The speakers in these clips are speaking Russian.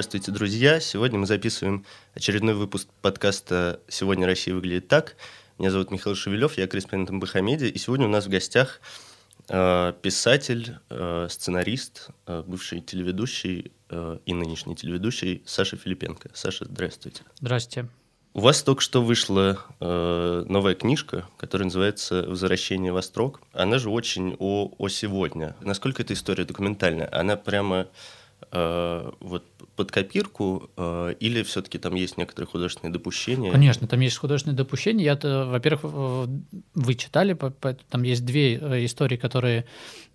Здравствуйте, друзья! Сегодня мы записываем очередной выпуск подкаста «Сегодня Россия выглядит так». Меня зовут Михаил Шевелев, я корреспондент МБХ Медиа, и сегодня у нас в гостях э, писатель, э, сценарист, э, бывший телеведущий э, и нынешний телеведущий Саша Филипенко. Саша, здравствуйте. Здравствуйте. У вас только что вышла э, новая книжка, которая называется «Возвращение во строк». Она же очень о, о сегодня. Насколько эта история документальная? Она прямо э, вот под копирку, э, или все-таки там есть некоторые художественные допущения? Конечно, там есть художественные допущения. Я, во-первых, вы читали, там есть две э, истории, которые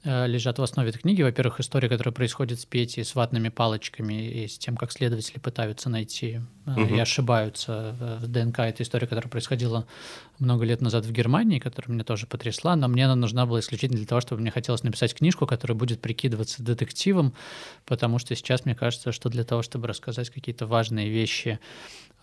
э, лежат в основе этой книги. Во-первых, история, которая происходит с Петей, с ватными палочками и с тем, как следователи пытаются найти угу. и ошибаются в ДНК. Это история, которая происходила много лет назад в Германии, которая меня тоже потрясла, но мне она нужна была исключительно для того, чтобы мне хотелось написать книжку, которая будет прикидываться детективом, потому что сейчас мне кажется, что для того, чтобы рассказать какие-то важные вещи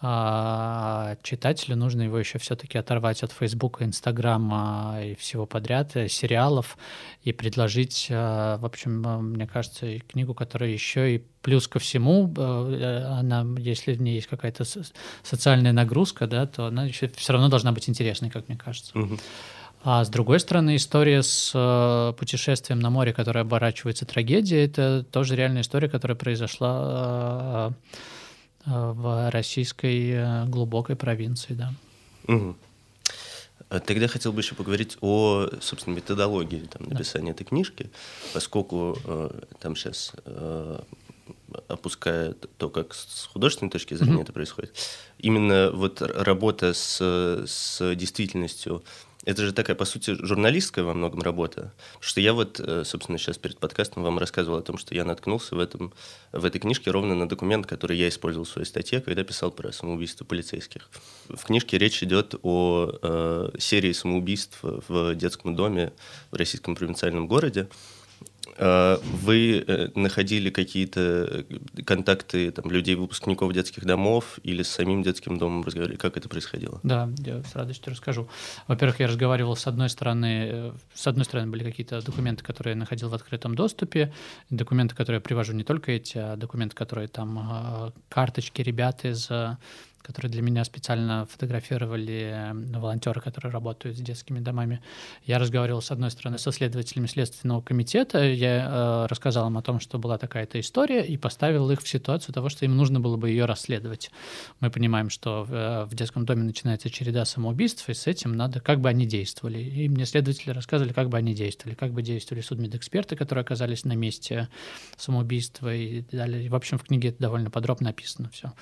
а читателю нужно его еще все-таки оторвать от Фейсбука, Инстаграма и всего подряд, э, сериалов, и предложить, э, в общем, э, мне кажется, книгу, которая еще и плюс ко всему, она, если в ней есть какая-то социальная нагрузка, да, то она еще все равно должна быть интересной, как мне кажется. Угу. А с другой стороны, история с путешествием на море, которая оборачивается трагедией, это тоже реальная история, которая произошла Э, в российской э, глубокой провинции, да. Угу. Тогда хотел бы еще поговорить о, собственно, методологии там, написания да. этой книжки, поскольку э, там сейчас, э, опуская то, как с художественной точки зрения mm это происходит, именно вот работа с, с действительностью это же такая, по сути, журналистская во многом работа. Потому что я вот, э, собственно, сейчас перед подкастом вам рассказывал о том, что я наткнулся в, этом, в этой книжке ровно на документ, который я использовал в своей статье, когда писал про самоубийство полицейских. В книжке речь идет о э, серии самоубийств в детском доме в российском провинциальном городе. А, вы э, находили какие-то контакты там, людей, выпускников детских домов или с самим детским домом разговаривали? Как это происходило? Да, я с радостью расскажу. Во-первых, я разговаривал с одной стороны, э, с одной стороны были какие-то документы, которые я находил в открытом доступе, документы, которые я привожу не только эти, а документы, которые там а, карточки ребят из которые для меня специально фотографировали волонтеры, которые работают с детскими домами. Я разговаривал, с одной стороны, со следователями Следственного комитета, я э, рассказал им о том, что была такая-то история, и поставил их в ситуацию того, что им нужно было бы ее расследовать. Мы понимаем, что э, в детском доме начинается череда самоубийств, и с этим надо, как бы они действовали. И мне следователи рассказывали, как бы они действовали, как бы действовали судмедэксперты, которые оказались на месте самоубийства и далее. В общем, в книге это довольно подробно описано все.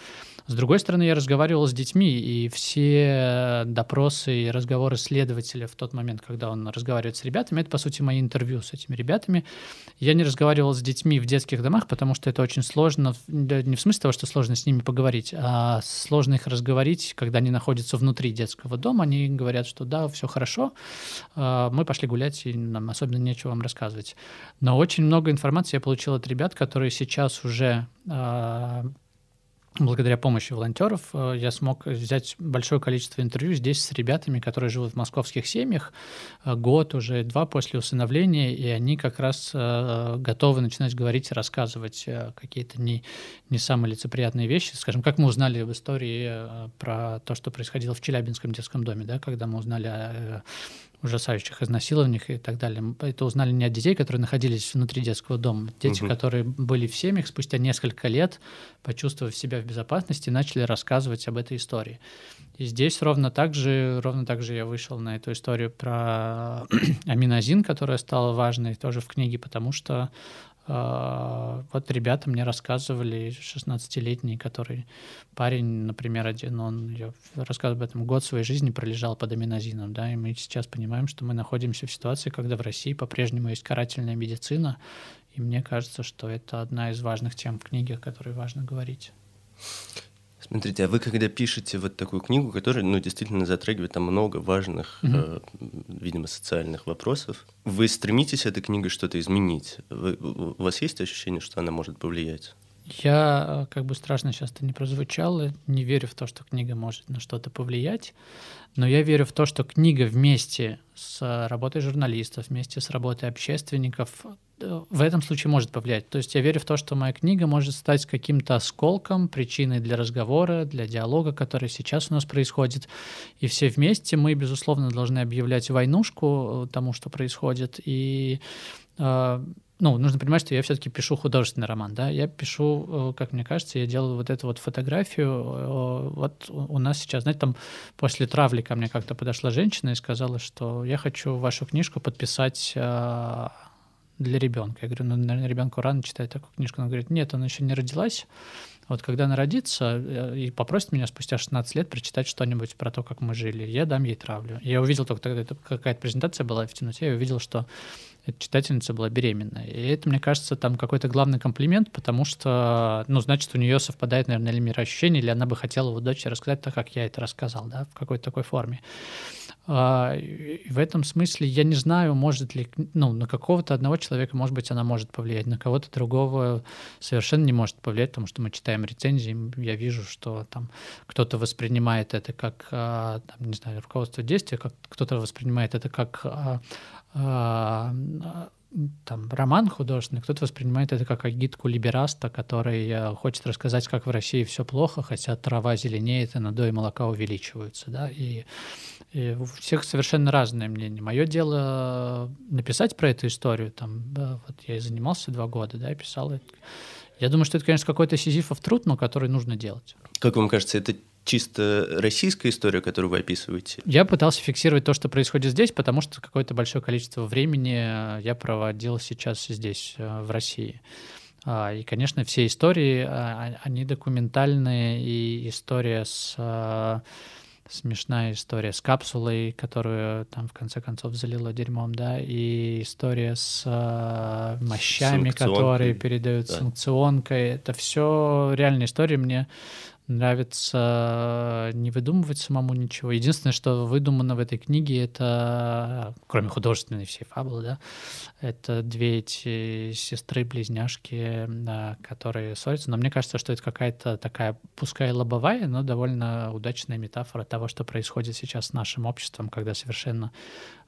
С другой стороны, я разговаривал с детьми, и все допросы и разговоры следователя в тот момент, когда он разговаривает с ребятами, это, по сути, мои интервью с этими ребятами. Я не разговаривал с детьми в детских домах, потому что это очень сложно, не в смысле того, что сложно с ними поговорить, а сложно их разговорить, когда они находятся внутри детского дома, они говорят, что да, все хорошо, а, мы пошли гулять, и нам особенно нечего вам рассказывать. Но очень много информации я получил от ребят, которые сейчас уже а, благодаря помощи волонтеров э, я смог взять большое количество интервью здесь с ребятами, которые живут в московских семьях, э, год уже, два после усыновления, и они как раз э, готовы начинать говорить, рассказывать какие-то не, не самые лицеприятные вещи. Скажем, как мы узнали в истории про то, что происходило в Челябинском детском доме, да, когда мы узнали о ужасающих изнасилованиях и так далее. Это узнали не от детей, которые находились внутри детского дома. Дети, угу. которые были в семьях, спустя несколько лет, почувствовав себя в безопасности, начали рассказывать об этой истории. И здесь ровно так же, ровно так же я вышел на эту историю про аминозин, которая стала важной тоже в книге, потому что вот ребята мне рассказывали, 16-летний, который парень, например, один, он, я рассказываю об этом, год своей жизни пролежал под аминозином, да, и мы сейчас понимаем, что мы находимся в ситуации, когда в России по-прежнему есть карательная медицина, и мне кажется, что это одна из важных тем в книге, о которой важно говорить. Смотрите, а вы когда пишете вот такую книгу, которая, ну, действительно затрагивает там много важных, угу. э, видимо, социальных вопросов, вы стремитесь этой книгой что-то изменить? Вы, у вас есть ощущение, что она может повлиять? Я, как бы страшно сейчас это не прозвучало, не верю в то, что книга может на что-то повлиять, но я верю в то, что книга вместе с работой журналистов, вместе с работой общественников в этом случае может повлиять. То есть я верю в то, что моя книга может стать каким-то осколком, причиной для разговора, для диалога, который сейчас у нас происходит. И все вместе мы, безусловно, должны объявлять войнушку тому, что происходит. И ну, нужно понимать, что я все-таки пишу художественный роман, да, я пишу, как мне кажется, я делаю вот эту вот фотографию, вот у нас сейчас, знаете, там после травли ко мне как-то подошла женщина и сказала, что я хочу вашу книжку подписать для ребенка. Я говорю, ну, наверное, ребенку рано читать такую книжку. Она говорит, нет, она еще не родилась. Вот когда она родится э, и попросит меня спустя 16 лет прочитать что-нибудь про то, как мы жили, я дам ей травлю. Я увидел только тогда, это какая-то презентация была в темноте, я увидел, что эта читательница была беременная. И это, мне кажется, там какой-то главный комплимент, потому что, ну, значит, у нее совпадает, наверное, или мироощущение, или она бы хотела его дочери рассказать так, как я это рассказал, да, в какой-то такой форме. А, в этом смысле я не знаю, может ли, ну, на какого-то одного человека, может быть, она может повлиять, на кого-то другого совершенно не может повлиять, потому что мы читаем рецензии, я вижу, что там кто-то воспринимает это как, а, там, не знаю, руководство действия, как кто-то воспринимает это как а, там, роман художественный, кто-то воспринимает это как агитку либераста, который э, хочет рассказать, как в России все плохо, хотя трава зеленеет, и надои и молока увеличиваются. Да? И, и у всех совершенно разное мнение. Мое дело написать про эту историю. Там, да, вот я и занимался два года, да, и писал это. Я думаю, что это, конечно, какой-то сизифов труд, но который нужно делать. Как вам кажется, это чисто российская история, которую вы описываете? Я пытался фиксировать то, что происходит здесь, потому что какое-то большое количество времени э, я проводил сейчас здесь, э, в России. А, и, конечно, все истории, а, а, они документальные, и история с э, смешная история с капсулой, которую там в конце концов залило дерьмом, да, и история с э, мощами, которые передают да. санкционкой. Это все реальная история. Мне нравится не выдумывать самому ничего. Единственное, что выдумано в этой книге, это, кроме художественной всей фабулы, да, это две эти сестры-близняшки, которые ссорятся. Но мне кажется, что это какая-то такая, пускай лобовая, но довольно удачная метафора того, что происходит сейчас с нашим обществом, когда совершенно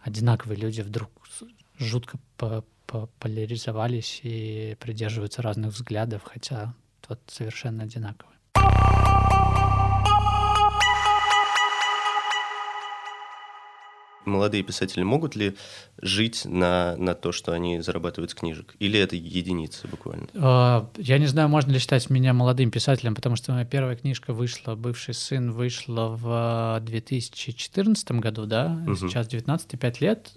одинаковые люди вдруг жутко поляризовались и придерживаются разных взглядов, хотя вот совершенно одинаковые. Молодые писатели могут ли жить на, на то, что они зарабатывают с книжек? Или это единицы буквально? А, я не знаю, можно ли считать меня молодым писателем, потому что моя первая книжка вышла, «Бывший сын» вышла в 2014 году, да? Угу. Сейчас 19 5 лет.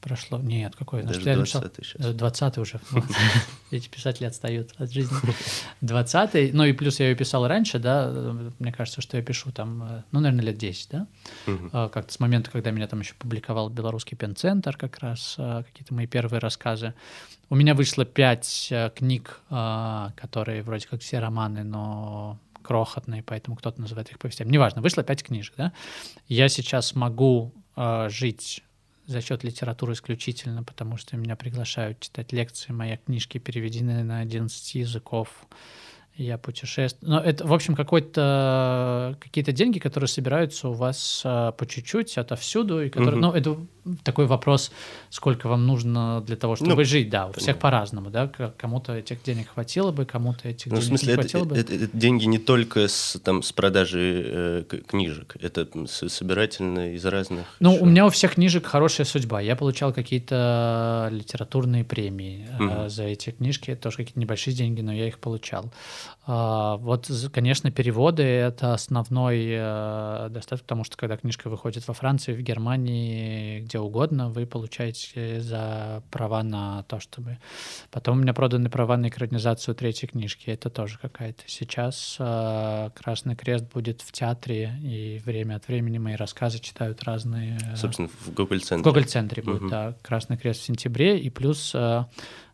Прошло. Нет, какой? Даже 20 сейчас. 20 уже. Эти писатели отстают от жизни. 20 ну и плюс я ее писал раньше, да, мне кажется, что я пишу там, ну, наверное, лет 10, да, а, как-то с момента, когда меня там еще публиковал Белорусский пенцентр как раз, а, какие-то мои первые рассказы. У меня вышло 5 э, книг, а, которые вроде как все романы, но крохотные, поэтому кто-то называет их повестями. Неважно, вышло пять книжек, да. Я сейчас могу жить за счет литературы исключительно, потому что меня приглашают читать лекции, мои книжки переведены на 11 языков я путешествую. Но это, в общем, какой-то какие-то деньги, которые собираются у вас а, по чуть-чуть отовсюду, и которые, угу. ну, это такой вопрос, сколько вам нужно для того, чтобы ну, жить, да, у всех по-разному, да, кому-то этих денег хватило бы, кому-то этих ну, денег в смысле, не хватило это, бы. Это, это, это деньги не только с, там, с продажи э, книжек, это собирательно из разных... Ну, еще... у меня у всех книжек хорошая судьба. Я получал какие-то литературные премии угу. э, за эти книжки, тоже какие-то небольшие деньги, но я их получал. А, вот, конечно, переводы — это основной э, достаток, потому что когда книжка выходит во Франции, в Германии, где угодно, вы получаете за права на то, чтобы... Потом у меня проданы права на экранизацию третьей книжки, это тоже какая-то. Сейчас э, «Красный крест» будет в театре, и время от времени мои рассказы читают разные... Э, Собственно, в Гоголь-центре. В Гоголь-центре будет, угу. да. «Красный крест» в сентябре, и плюс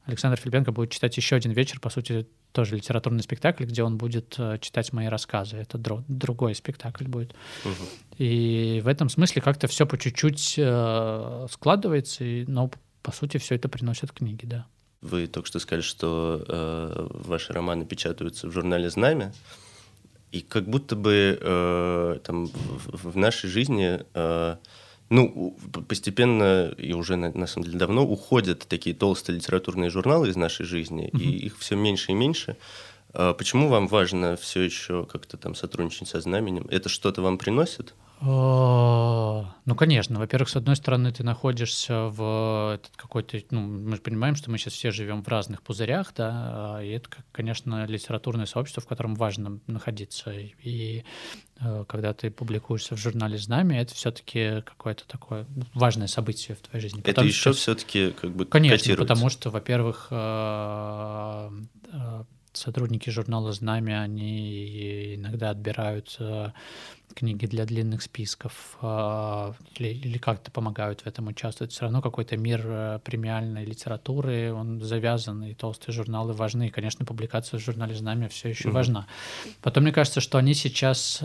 Александр Филипенко будет читать еще один вечер, по сути, тоже литературный спектакль, где он будет э, читать мои рассказы. Это дро- другой спектакль будет. Угу. И в этом смысле как-то все по чуть-чуть э, складывается, и, но по сути все это приносят книги, да. Вы только что сказали, что э, ваши романы печатаются в журнале «Знамя», и как будто бы э, там в, в нашей жизни э, ну, постепенно и уже на, на самом деле давно уходят такие толстые литературные журналы из нашей жизни, mm-hmm. и их все меньше и меньше. А почему вам важно все еще как-то там сотрудничать со знаменем? Это что-то вам приносит? А, ну, конечно. Во-первых, с одной стороны, ты находишься в какой-то... Ну, мы же понимаем, что мы сейчас все живем в разных пузырях, да, и это, конечно, литературное сообщество, в котором важно находиться. И э, когда ты публикуешься в журнале «Знамя», это все-таки какое-то такое важное событие в твоей жизни. Это еще все-таки как бы Конечно, потому что, во-первых, э, э, сотрудники журнала «Знамя», они иногда отбирают э, книги для длинных списков э, или, или как-то помогают в этом участвовать. Все равно какой-то мир э, премиальной литературы, он завязан, и толстые журналы важны. И, конечно, публикация в журнале «Знамя» все еще mm-hmm. важна. Потом, мне кажется, что они сейчас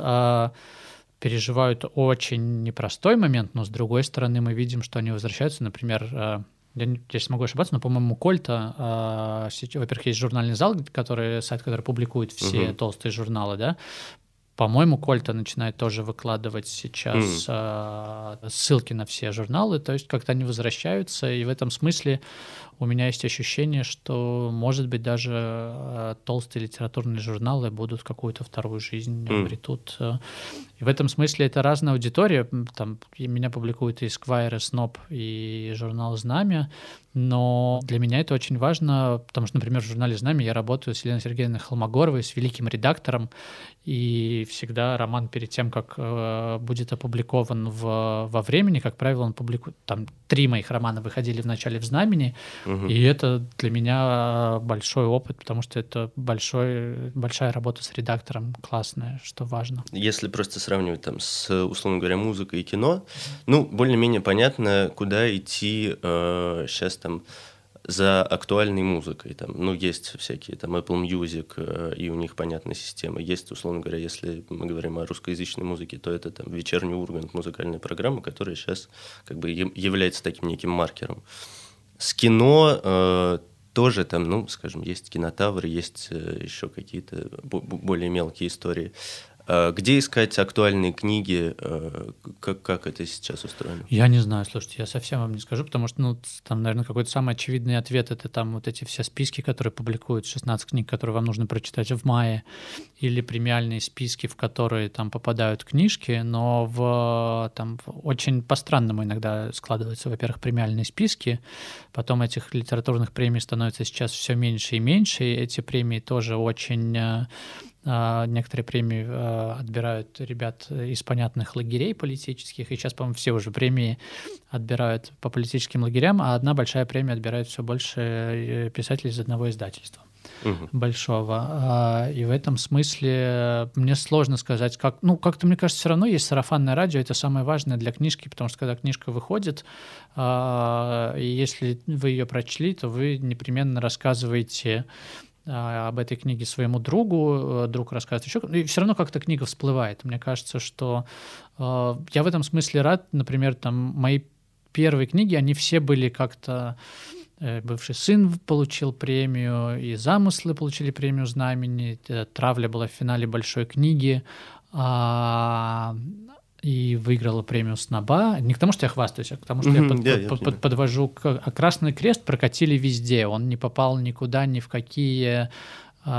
переживают очень непростой момент, но, с другой стороны, мы видим, что они возвращаются, например, я, я сейчас могу ошибаться, но, по-моему, Кольта, э, во-первых, есть журнальный зал, который, сайт, который публикует все uh-huh. толстые журналы, да, по-моему, Кольта начинает тоже выкладывать сейчас mm. э, ссылки на все журналы, то есть как-то они возвращаются, и в этом смысле у меня есть ощущение, что, может быть, даже э, толстые литературные журналы будут какую-то вторую жизнь mm. обретут. Э. И в этом смысле это разная аудитория. Там меня публикуют и Esquire, и Snob, и журнал «Знамя», но для меня это очень важно, потому что, например, в журнале «Знамя» я работаю с Еленой Сергеевной Холмогоровой, с великим редактором, и всегда роман перед тем, как э, будет опубликован в, во времени, как правило, он публикует, там три моих романа выходили в начале в «Знамени», Угу. И это для меня большой опыт, потому что это большой, большая работа с редактором, классная, что важно. Если просто сравнивать там с, условно говоря, музыкой и кино, ну, более-менее понятно, куда идти э, сейчас там за актуальной музыкой. Там, ну, есть всякие там Apple Music, э, и у них понятная система. Есть, условно говоря, если мы говорим о русскоязычной музыке, то это там вечерний Ургант, музыкальная программа, которая сейчас как бы является таким неким маркером. С кино э, тоже там, ну, скажем, есть кинотавры, есть э, еще какие-то более мелкие истории. А, где искать актуальные книги? Как, как это сейчас устроено? Я не знаю, слушайте, я совсем вам не скажу, потому что, ну, там, наверное, какой-то самый очевидный ответ — это там вот эти все списки, которые публикуют, 16 книг, которые вам нужно прочитать в мае, или премиальные списки, в которые там попадают книжки, но в, там, очень по-странному иногда складываются, во-первых, премиальные списки, потом этих литературных премий становится сейчас все меньше и меньше, и эти премии тоже очень э, некоторые премии а, отбирают ребят из понятных лагерей политических, и сейчас, по-моему, все уже премии отбирают по политическим лагерям, а одна большая премия отбирает все больше э, писателей из одного издательства угу. большого. А, и в этом смысле мне сложно сказать, как, ну, как-то мне кажется, все равно есть сарафанное радио, это самое важное для книжки, потому что когда книжка выходит, и если вы ее прочли, то вы непременно рассказываете а, об этой книге своему другу, э, друг рассказывает еще, и все равно как-то книга всплывает. Мне кажется, что э, я в этом смысле рад, например, там мои первые книги, они все были как-то э, бывший сын получил премию, и замыслы получили премию знамени, травля была в финале большой книги, а, и выиграла премию Сноба. Не к тому, что я хвастаюсь, а к тому, что mm-hmm, я, под, yeah, под, под, подвожу к... А Красный Крест прокатили везде. Он не попал никуда, ни в какие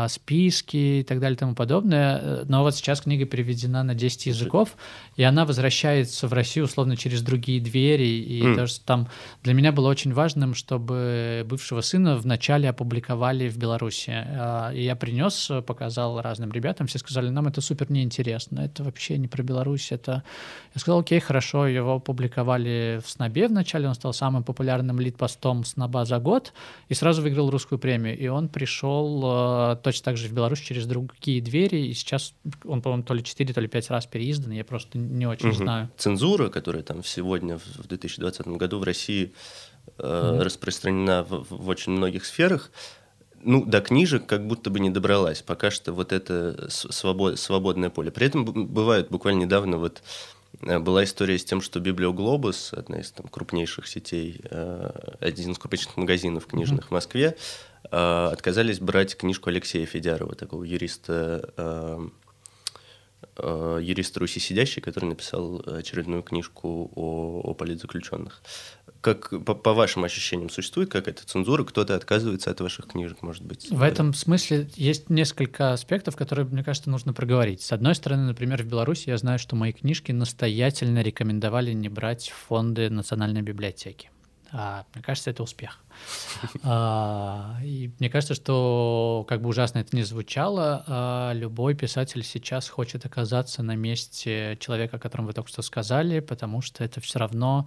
списки и так далее и тому подобное. Но вот сейчас книга переведена на 10 языков, и она возвращается в Россию условно через другие двери. И mm. даже там для меня было очень важным, чтобы бывшего сына вначале опубликовали в Беларуси. А, и я принес, показал разным ребятам, все сказали, нам это супер неинтересно, это вообще не про Беларусь, это... Я сказал, окей, хорошо, его опубликовали в Снобе вначале, он стал самым популярным лид-постом Сноба за год, и сразу выиграл русскую премию. И он пришел точно так же в Беларусь через другие двери, и сейчас он, по-моему, то ли 4, то ли 5 раз переиздан, я просто не очень угу. знаю. Цензура, которая там сегодня, в 2020 году в России э, угу. распространена в, в очень многих сферах, ну, до книжек как будто бы не добралась. Пока что вот это свобод, свободное поле. При этом бывает буквально недавно вот э, была история с тем, что Библиоглобус, одна из там, крупнейших сетей, э, один из крупнейших магазинов книжных mm-hmm. в Москве, отказались брать книжку Алексея Федярова, такого юриста, э, э, юрист Руси сидящий, который написал очередную книжку о, о политзаключенных. Как по, по вашим ощущениям существует какая-то цензура? Кто-то отказывается от ваших книжек, может быть? В этом смысле есть несколько аспектов, которые, мне кажется, нужно проговорить. С одной стороны, например, в Беларуси я знаю, что мои книжки настоятельно рекомендовали не брать фонды Национальной библиотеки. А, мне кажется, это успех. А, и мне кажется, что, как бы ужасно это ни звучало, а, любой писатель сейчас хочет оказаться на месте человека, о котором вы только что сказали, потому что это все равно...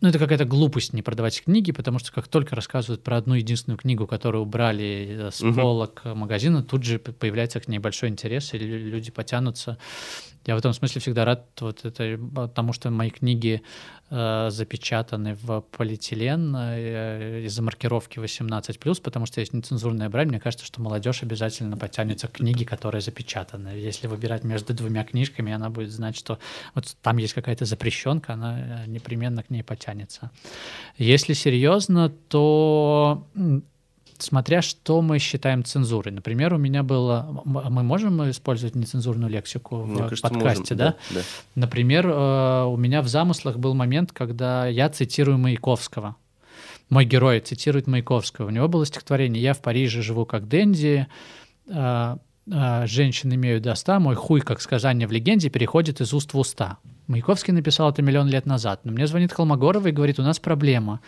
Ну, это какая-то глупость не продавать книги, потому что как только рассказывают про одну единственную книгу, которую убрали с полок магазина, тут же появляется к ней большой интерес, и люди потянутся. Я в этом смысле всегда рад вот это, потому что мои книги э, запечатаны в полиэтилен э, из-за маркировки 18+, потому что есть нецензурная брань. Мне кажется, что молодежь обязательно потянется к книге, которая запечатана. Если выбирать между двумя книжками, она будет знать, что вот там есть какая-то запрещенка, она э, непременно к ней потянется. Если серьезно, то смотря что мы считаем цензурой. Например, у меня было... Мы можем использовать нецензурную лексику в кажется, подкасте, можем, да? да? Например, э, у меня в замыслах был момент, когда я цитирую Маяковского. Мой герой цитирует Маяковского. У него было стихотворение «Я в Париже живу как Дэнди», э, э, «Женщин имею до ста», «Мой хуй, как сказание в легенде, переходит из уст в уста». Маяковский написал это миллион лет назад. Но мне звонит Холмогорова и говорит, у нас проблема.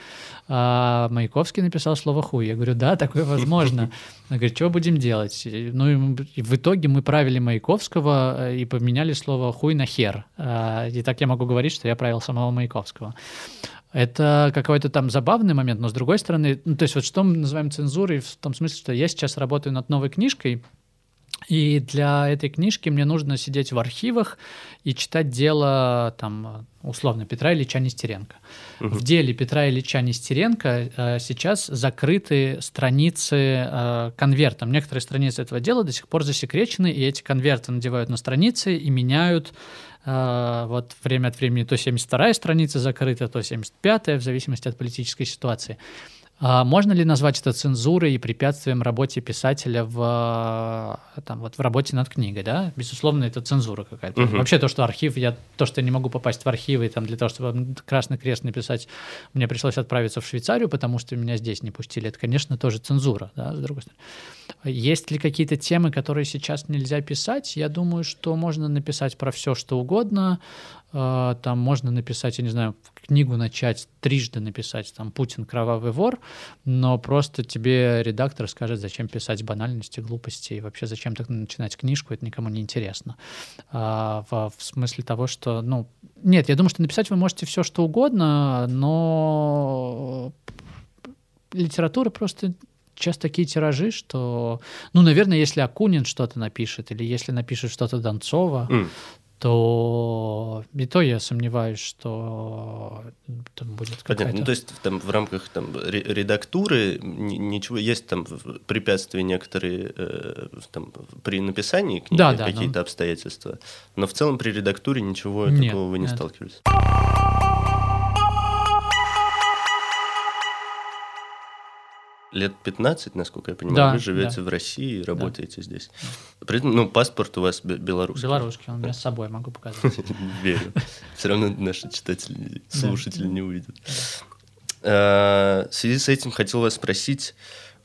А Маяковский написал слово «хуй». Я говорю, да, такое возможно. Она говорит, что будем делать? Ну, и в итоге мы правили Маяковского э, и поменяли слово «хуй» на «хер». А, и так я могу говорить, что я правил самого Маяковского. Это какой-то там забавный момент, но с другой стороны, ну, то есть вот что мы называем цензурой в том смысле, что я сейчас работаю над новой книжкой, и для этой книжки мне нужно сидеть в архивах и читать дело, там, условно, Петра Ильича Нестеренко. Угу. В деле Петра Ильича Нестеренко э, сейчас закрыты страницы э, конвертом. Некоторые страницы этого дела до сих пор засекречены, и эти конверты надевают на страницы и меняют вот время от времени то 72-я страница закрыта, то 75-я, в зависимости от политической ситуации. А можно ли назвать это цензурой и препятствием работе писателя в, там, вот, в работе над книгой? Да? Безусловно, это цензура какая-то. Угу. Вообще то, что архив, я, то, что я не могу попасть в архивы, там, для того, чтобы Красный Крест написать, мне пришлось отправиться в Швейцарию, потому что меня здесь не пустили. Это, конечно, тоже цензура, да, с другой стороны. Есть ли какие-то темы, которые сейчас нельзя писать? Я думаю, что можно написать про все, что угодно. А, там можно написать, я не знаю, книгу начать, трижды написать, там, Путин кровавый вор, но просто тебе редактор скажет, зачем писать банальности, глупости, и вообще зачем так начинать книжку, это никому не интересно. А, в, в смысле того, что, ну, нет, я думаю, что написать вы можете все, что угодно, но литература просто сейчас такие тиражи, что, ну, наверное, если Акунин что-то напишет, или если напишет что-то Донцова, mm то и то я сомневаюсь, что там будет какая-то... Понятно. Ну, то есть там в рамках там, редактуры ничего, есть там препятствия некоторые э, там, при написании книги, да, да, какие-то но... обстоятельства, но в целом при редактуре ничего нет, такого вы не нет. сталкивались. Лет 15, насколько я понимаю, да, вы живете да. в России и работаете да. здесь. При этом, ну, паспорт у вас белорусский. Белорусский, он у меня с собой могу показать. Верю. Все равно наши читатели, слушатели не увидят. А, в связи с этим хотел вас спросить,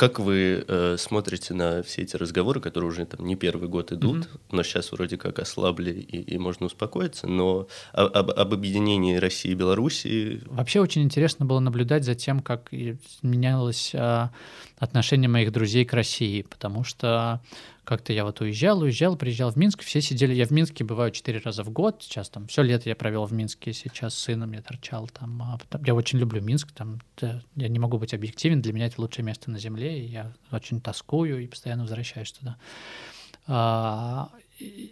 как вы э, смотрите на все эти разговоры, которые уже там не первый год идут, mm-hmm. но сейчас вроде как ослабли и, и можно успокоиться, но об, об объединении России и Белоруссии... Вообще очень интересно было наблюдать за тем, как менялось э, отношение моих друзей к России, потому что как-то я вот уезжал, уезжал, приезжал в Минск, все сидели, я в Минске бываю четыре раза в год, сейчас там все лето я провел в Минске, сейчас с сыном я торчал там, а я очень люблю Минск, там я не могу быть объективен, для меня это лучшее место на земле, и я очень тоскую и постоянно возвращаюсь туда. А,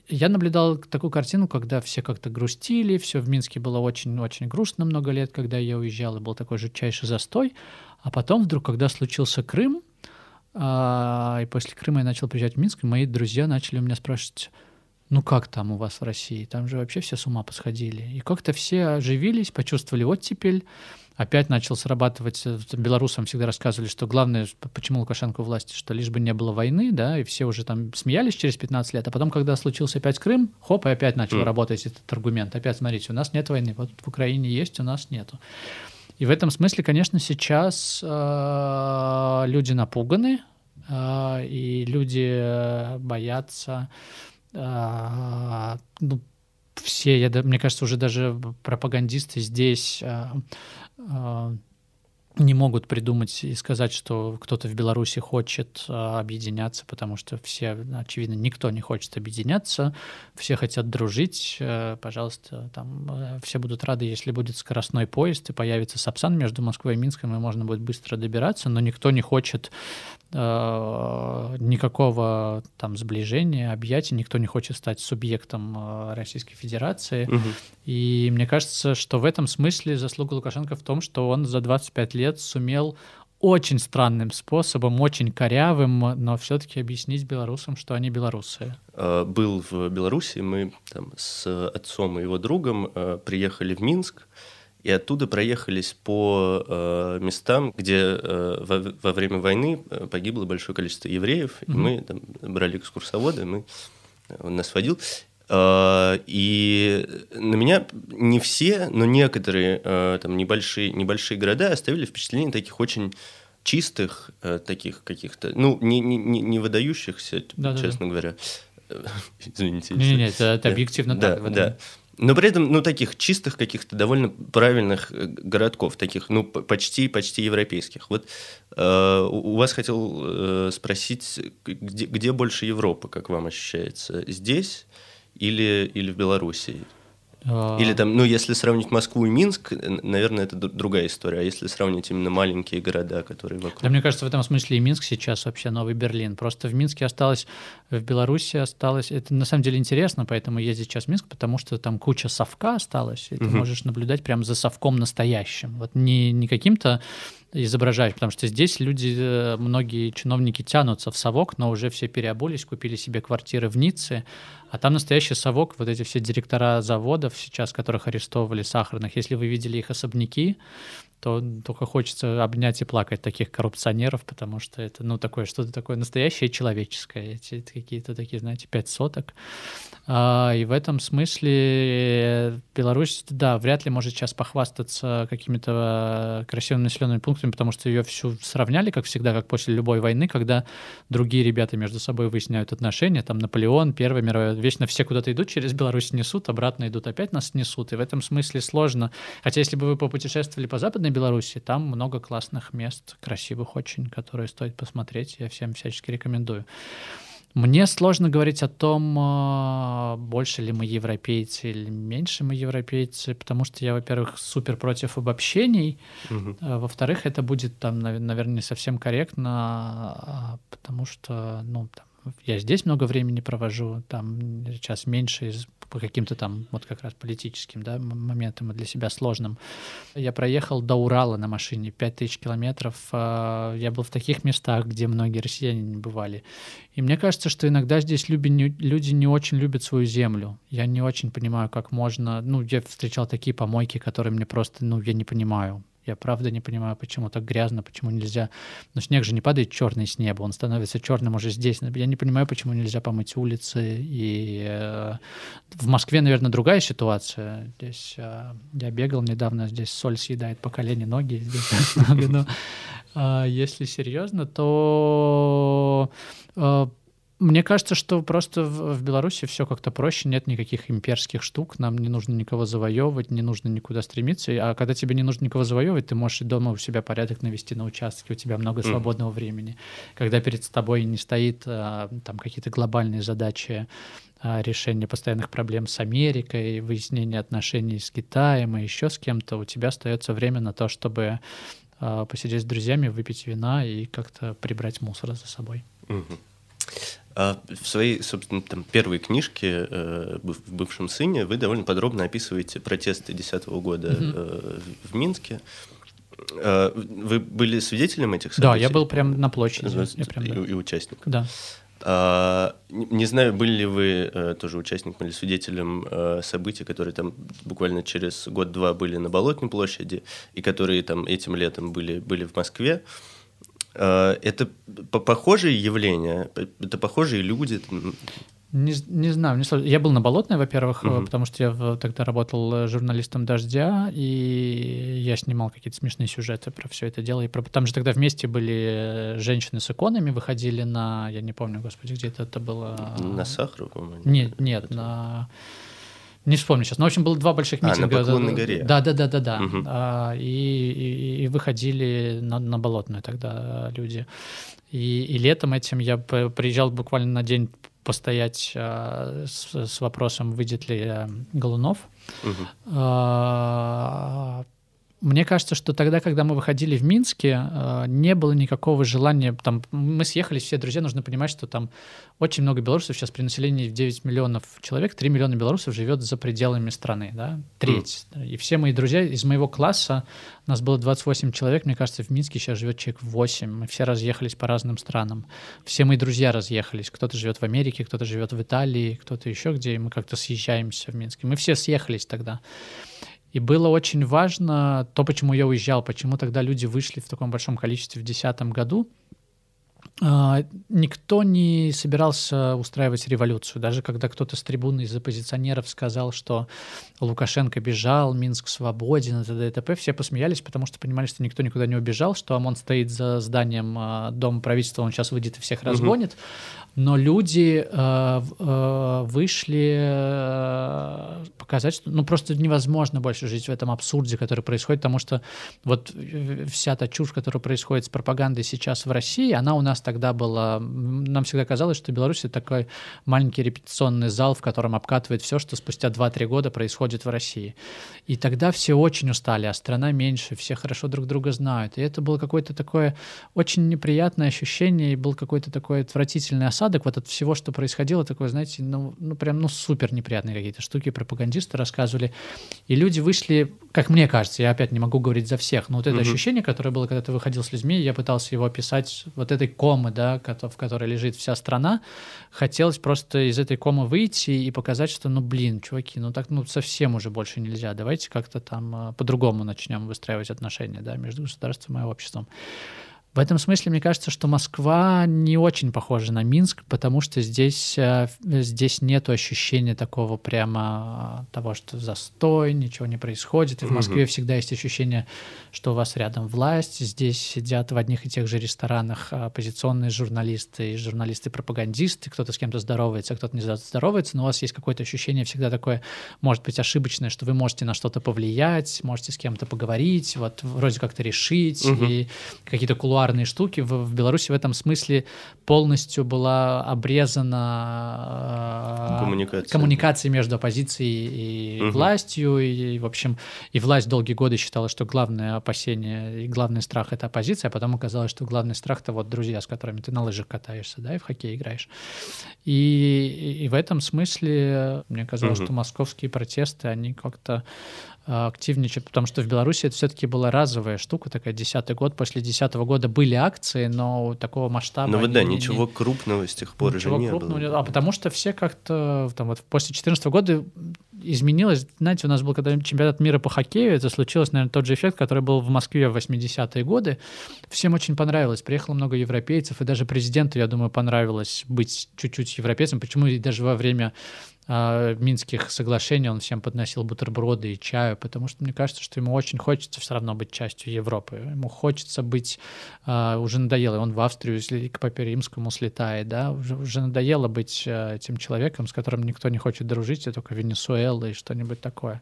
я наблюдал такую картину, когда все как-то грустили, все в Минске было очень-очень грустно много лет, когда я уезжал, и был такой жутчайший застой, а потом вдруг, когда случился Крым, а, и после Крыма я начал приезжать в Минск, мои друзья начали у меня спрашивать, ну как там у вас в России? Там же вообще все с ума посходили. И как-то все оживились, почувствовали оттепель, опять начал срабатывать, э, белорусам всегда рассказывали, что главное, почему Лукашенко у власти, что лишь бы не было войны, да, и все уже там смеялись через 15 лет, а потом, когда случился опять Крым, хоп, и опять начал mm. работать этот аргумент. Опять, смотрите, у нас нет войны, вот в Украине есть, у нас нету. И в этом смысле, конечно, сейчас э, люди напуганы, э, и люди боятся, ну, все, я, мне кажется, уже даже пропагандисты здесь э, э, не могут придумать и сказать, что кто-то в Беларуси хочет объединяться, потому что все, очевидно, никто не хочет объединяться, все хотят дружить. Э, пожалуйста, там э, все будут рады, если будет скоростной поезд и появится Сапсан между Москвой и Минском, и можно будет быстро добираться, но никто не хочет никакого там сближения, объятий, никто не хочет стать субъектом э, Российской Федерации. Угу. И мне кажется, что в этом смысле заслуга Лукашенко в том, что он за 25 лет сумел очень странным способом, очень корявым, но все-таки объяснить белорусам, что они белорусы. Э, был в Беларуси, мы там с отцом и его другом приехали в Минск, и оттуда проехались по э, местам, где э, во, во время войны э, погибло большое количество евреев, mm-hmm. и мы там брали экскурсовода, мы, он нас водил. Э, и на меня не все, но некоторые э, там небольшие, небольшие города оставили впечатление таких очень чистых, э, таких каких-то, ну, не, не, не выдающихся, да, честно говоря. Извините. Не, не, это, это объективно да, так. Да, но при этом, ну, таких чистых каких-то довольно правильных э, городков, таких, ну, почти, почти европейских. Вот э, у вас хотел э, спросить, где, где больше Европы, как вам ощущается? Здесь или, или в Белоруссии? А. Или там, ну, если сравнить Москву и Минск, наверное, это другая история. А если сравнить именно маленькие города, которые вокруг? Да, мне кажется, в этом смысле и Минск сейчас вообще новый Берлин. Просто в Минске осталось, в Беларуси осталось. Это на самом деле интересно, поэтому ездить сейчас в Минск, потому что там куча совка осталась, и ты угу. можешь наблюдать прямо за совком настоящим. Вот не, не каким-то изображаешь, потому что здесь люди, э, многие чиновники тянутся в совок, но уже все переобулись, купили себе квартиры в Ницце, а там настоящий совок, вот эти все директора заводов сейчас, которых арестовывали сахарных, если вы видели их особняки, то только хочется обнять и плакать таких коррупционеров, потому что это, ну, такое, что-то такое настоящее человеческое, эти какие-то такие, знаете, пять соток. А, и в этом смысле Беларусь, да, вряд ли может сейчас похвастаться какими-то красивыми населенными пунктами, потому что ее всю сравняли, как всегда, как после любой войны, когда другие ребята между собой выясняют отношения, там Наполеон, Первая мировая, вечно все куда-то идут, через Беларусь несут, обратно идут, опять нас несут, и в этом смысле сложно. Хотя если бы вы попутешествовали по Западной Западной Беларуси там много классных мест, красивых очень, которые стоит посмотреть. Я всем всячески рекомендую. Мне сложно говорить о том, а, больше ли мы европейцы или меньше мы европейцы, потому что я, во-первых, супер против обобщений, угу. во-вторых, это будет там, наверное, не совсем корректно, а, потому что, ну, там, я здесь много времени провожу, там сейчас меньше по каким-то там вот как раз политическим да, моментам и для себя сложным. Я проехал до Урала на машине 5000 километров. А, я был в таких местах, где многие россияне не бывали. И мне кажется, что иногда здесь люди не очень любят свою землю. Я не очень понимаю, как можно... Ну, я встречал такие помойки, которые мне просто, ну, я не понимаю. Я правда не понимаю, почему так грязно, почему нельзя. Но снег же не падает черный с неба, он становится черным уже здесь. Я не понимаю, почему нельзя помыть улицы. И э, в Москве, наверное, другая ситуация. Здесь э, я бегал недавно, здесь соль съедает по колени ноги. Э, если серьезно, то э, мне кажется, что просто в, в Беларуси все как-то проще, нет никаких имперских штук, нам не нужно никого завоевывать, не нужно никуда стремиться. А когда тебе не нужно никого завоевывать, ты можешь и дома у себя порядок навести на участке, у тебя много свободного mm. времени. Когда перед тобой не стоит а, там какие-то глобальные задачи а, решения постоянных проблем с Америкой, выяснения отношений с Китаем и еще с кем-то, у тебя остается время на то, чтобы а, посидеть с друзьями, выпить вина и как-то прибрать мусор за собой. Mm-hmm. А в своей, собственно, там, первой книжке э, «В бывшем сыне» вы довольно подробно описываете протесты 2010 года э, в Минске. Э, вы были свидетелем этих событий? Да, я был прям на площади. Я прям, да. и, и участником. Да. А, не знаю, были ли вы э, тоже участником или свидетелем э, событий, которые там буквально через год-два были на Болотной площади, и которые там этим летом были, были в Москве. Э, это похожие явления, это похожие люди. Не, не знаю, не сложно. Я был на Болотной, во-первых, угу. потому что я тогда работал э, журналистом «Дождя», и я снимал какие-то смешные сюжеты про все это дело. И про... Там же тогда вместе были э, женщины с иконами, выходили на... Я не помню, господи, где это, это было... На Сахару, по-моему? Нет, нет, это... на... Не вспомню сейчас. Но, в общем, было два больших митинга. А, на Поклонной горе. Да, да, да, да, да. Угу. А, и, и, и выходили на, на Болотную тогда люди. И, и летом этим я приезжал буквально на день постоять э, с, с вопросом, выйдет ли э, Голунов. Угу. Э, мне кажется, что тогда, когда мы выходили в Минске, э, не было никакого желания. Там, мы съехались все друзья, нужно понимать, что там очень много белорусов сейчас при населении в 9 миллионов человек, 3 миллиона белорусов живет за пределами страны, да, треть. Mm. И все мои друзья из моего класса, нас было 28 человек, мне кажется, в Минске сейчас живет человек 8. Мы все разъехались по разным странам. Все мои друзья разъехались. Кто-то живет в Америке, кто-то живет в Италии, кто-то еще где, и мы как-то съезжаемся в Минске. Мы все съехались тогда. И было очень важно то, почему я уезжал, почему тогда люди вышли в таком большом количестве в 2010 году. А, никто не собирался устраивать революцию. Даже когда кто-то с трибуны из оппозиционеров сказал, что Лукашенко бежал, Минск свободен, и т.д. и т.п., все посмеялись, потому что понимали, что никто никуда не убежал, что ОМОН стоит за зданием а, Дома правительства, он сейчас выйдет и всех разгонит. Но люди э, э, вышли показать, что ну, просто невозможно больше жить в этом абсурде, который происходит, потому что вот вся та чушь, которая происходит с пропагандой сейчас в России, она у нас тогда была... Нам всегда казалось, что Беларусь — это такой маленький репетиционный зал, в котором обкатывает все, что спустя 2-3 года происходит в России. И тогда все очень устали, а страна меньше, все хорошо друг друга знают. И это было какое-то такое очень неприятное ощущение, и был какой-то такой отвратительный осадок вот от всего, что происходило, такое, знаете, ну, ну прям, ну, супер неприятные какие-то штуки пропагандисты рассказывали. И люди вышли, как мне кажется, я опять не могу говорить за всех, но вот это mm-hmm. ощущение, которое было, когда ты выходил с людьми, я пытался его описать, вот этой комы, да, в которой лежит вся страна, хотелось просто из этой комы выйти и показать, что, ну, блин, чуваки, ну так, ну, совсем уже больше нельзя, давайте как-то там э, по-другому начнем выстраивать отношения, да, между государством и обществом. В этом смысле мне кажется, что Москва не очень похожа на Минск, потому что здесь, э, здесь нет ощущения такого прямо э, того, что застой, ничего не происходит. И в Москве угу. всегда есть ощущение, что у вас рядом власть. Здесь сидят в одних и тех же ресторанах оппозиционные журналисты и журналисты-пропагандисты. Кто-то с кем-то здоровается, а кто-то не здоровается, но у вас есть какое-то ощущение всегда такое, может быть, ошибочное, что вы можете на что-то повлиять, можете с кем-то поговорить, вот вроде как-то решить, угу. и какие-то кулуары кулуарные штуки. В, в Беларуси в этом смысле полностью была обрезана э, коммуникация, коммуникация между оппозицией и угу. властью. И, в общем, и власть долгие годы считала, что главное опасение и главный страх — это оппозиция, а потом оказалось, что главный страх — это вот друзья, с которыми ты на лыжах катаешься, да, и в хоккей играешь. И, и, и в этом смысле мне казалось, угу. что московские протесты, они как-то а, активничать, потому что в Беларуси это все-таки была разовая штука, такая десятый год. После десятого года были акции, но такого масштаба... Ну вот да, ничего не, крупного с тех пор уже не крупного, было. А потому что все как-то там вот после 2014 года изменилось. Знаете, у нас был когда чемпионат мира по хоккею, это случилось, наверное, тот же эффект, который был в Москве в 80-е годы. Всем очень понравилось. Приехало много европейцев, и даже президенту, я думаю, понравилось быть чуть-чуть европейцем. Почему и даже во время э, Минских соглашений он всем подносил бутерброды и чаю, потому что мне кажется, что ему очень хочется все равно быть частью Европы. Ему хочется быть, э, уже надоело, он в Австрию к Папе Римскому слетает, да, уже, уже надоело быть э, тем человеком, с которым никто не хочет дружить, а только Венесуэла и что-нибудь такое.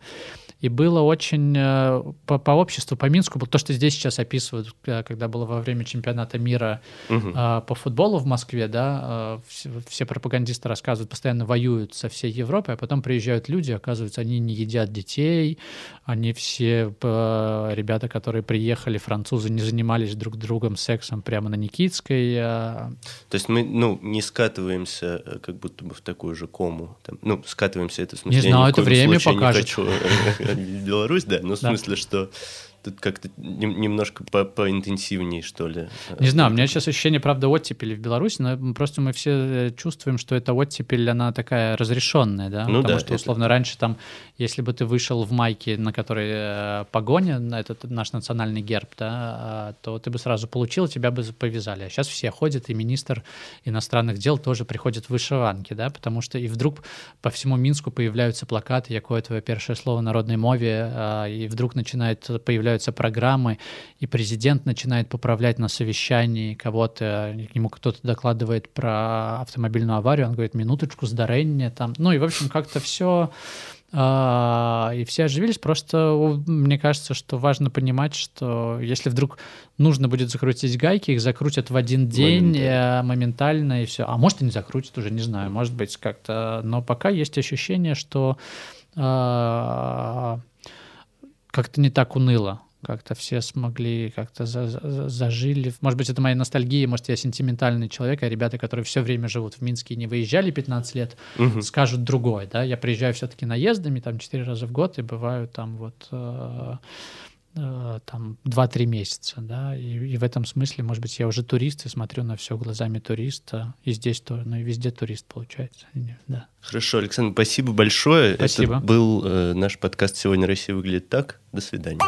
И было очень э, по, по обществу, по Минску, то, что здесь сейчас описывают, когда было во время чемпионата мира угу. э, по футболу в Москве, да, э, все, все пропагандисты рассказывают, постоянно воюют со всей Европы, а потом приезжают люди, оказывается, они не едят детей, они все э, ребята, которые приехали, французы, не занимались друг другом сексом прямо на Никитской. Э. То есть мы, ну, не скатываемся э, как будто бы в такую же кому. Там, ну, скатываемся, это в смысле... Не знаю, это время покажет. Не хочу Беларусь, да, но в смысле, что тут как-то немножко по поинтенсивнее, что ли. Не знаю, у меня сейчас ощущение, правда, оттепели в Беларуси, но просто мы все э, чувствуем, что эта оттепель, она такая разрешенная, да? Ну, Потому да, что, условно, это... раньше там, если бы ты вышел в майке, на которой э, погоня, этот наш национальный герб, да, а, то ты бы сразу получил, тебя бы повязали. А сейчас все ходят, и министр иностранных дел тоже приходит в вышиванке, да, потому что и вдруг по всему Минску появляются плакаты «Якое твое первое слово народной мове», а, и вдруг начинают появляются программы, и президент начинает поправлять на совещании кого-то, к нему кто-то докладывает про автомобильную аварию, он говорит «минуточку, сдарение», там, ну и, в общем, как-то все а, и все оживились. Просто мне кажется, что важно понимать, что если вдруг нужно будет закрутить гайки, их закрутят в один день моментально, моментально и все. А может и не закрутят уже, не знаю, может быть как-то. Но пока есть ощущение, что а, как-то не так уныло как-то все смогли, как-то за, за, зажили. Может быть, это моя ностальгия, может, я сентиментальный человек, а ребята, которые все время живут в Минске и не выезжали 15 лет, угу. скажут другое, да. Я приезжаю все-таки наездами, там, 4 раза в год, и бываю там вот... Э, э, там 2-3 месяца, да, и, и в этом смысле, может быть, я уже турист и смотрю на все глазами туриста, и здесь тоже, ну и везде турист получается, да. Хорошо, Александр, спасибо большое. Спасибо. Это был э, наш подкаст «Сегодня Россия выглядит так». До свидания.